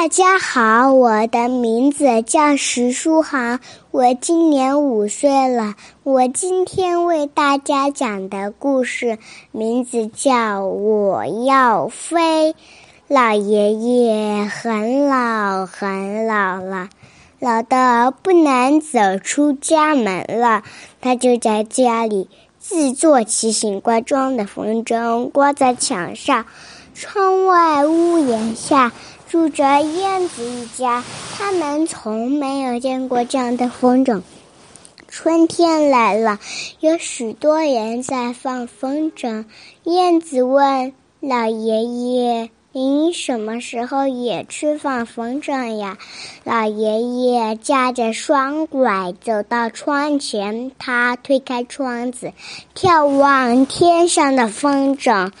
大家好，我的名字叫石书航，我今年五岁了。我今天为大家讲的故事名字叫《我要飞》。老爷爷很老很老了，老的不能走出家门了。他就在家里制作奇形怪状的风筝，挂在墙上。窗外屋檐下住着燕子一家，他们从没有见过这样的风筝。春天来了，有许多人在放风筝。燕子问老爷爷。您什么时候也去放风筝呀？老爷爷架着双拐走到窗前，他推开窗子，眺望天上的风筝。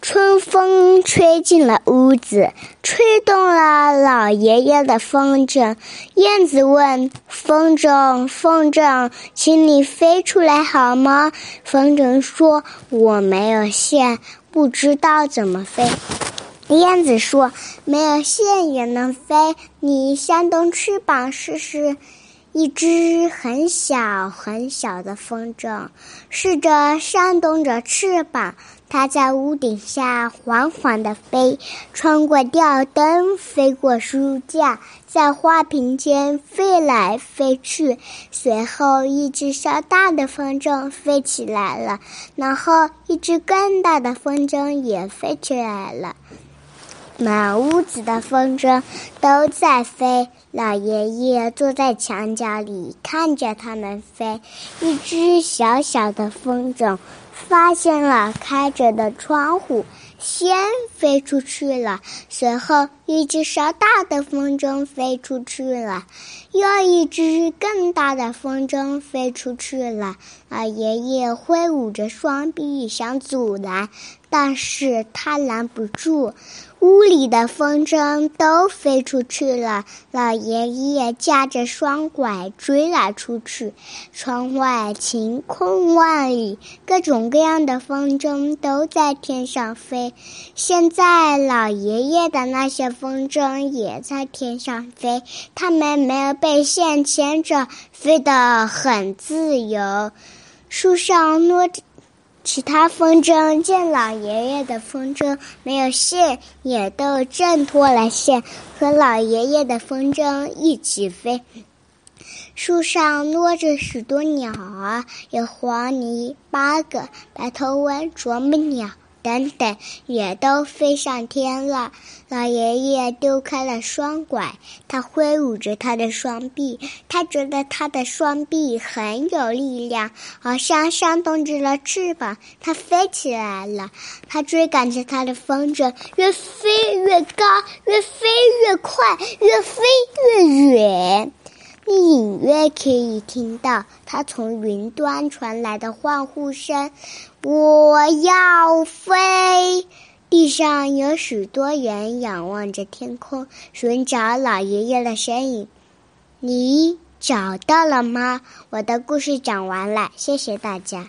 春风吹进了屋子，吹动了老爷爷的风筝。燕子问风筝：“风筝，请你飞出来好吗？”风筝说：“我没有线，不知道怎么飞。”燕子说：“没有线也能飞，你扇动翅膀试试。”一只很小很小的风筝，试着扇动着翅膀，它在屋顶下缓缓地飞，穿过吊灯，飞过书架，在花瓶间飞来飞去。随后，一只稍大的风筝飞起来了，然后一只更大的风筝也飞起来了。满屋子的风筝都在飞，老爷爷坐在墙角里看着它们飞。一只小小的风筝发现了开着的窗户，先飞出去了。随后，一只稍大的风筝飞出去了，又一只更大的风筝飞出去了。老爷爷挥舞着双臂想阻拦，但是他拦不住。屋里的风筝都飞出去了，老爷爷架着双拐追了出去。窗外晴空万里，各种各样的风筝都在天上飞。现在，老爷爷的那些风筝也在天上飞，它们没有被线牵着，飞得很自由。树上落着。其他风筝见老爷爷的风筝没有线，也都挣脱了线，和老爷爷的风筝一起飞。树上落着许多鸟儿，有黄鹂、八哥、白头翁、啄木鸟。等等，也都飞上天了。老爷爷丢开了双拐，他挥舞着他的双臂，他觉得他的双臂很有力量，好像扇动着了翅膀，他飞起来了。他追赶着他的风筝，越飞越高，越飞越快，越飞越远。你隐约可以听到他从云端传来的欢呼声。我要飞！地上有许多人仰望着天空，寻找老爷爷的身影。你找到了吗？我的故事讲完了，谢谢大家。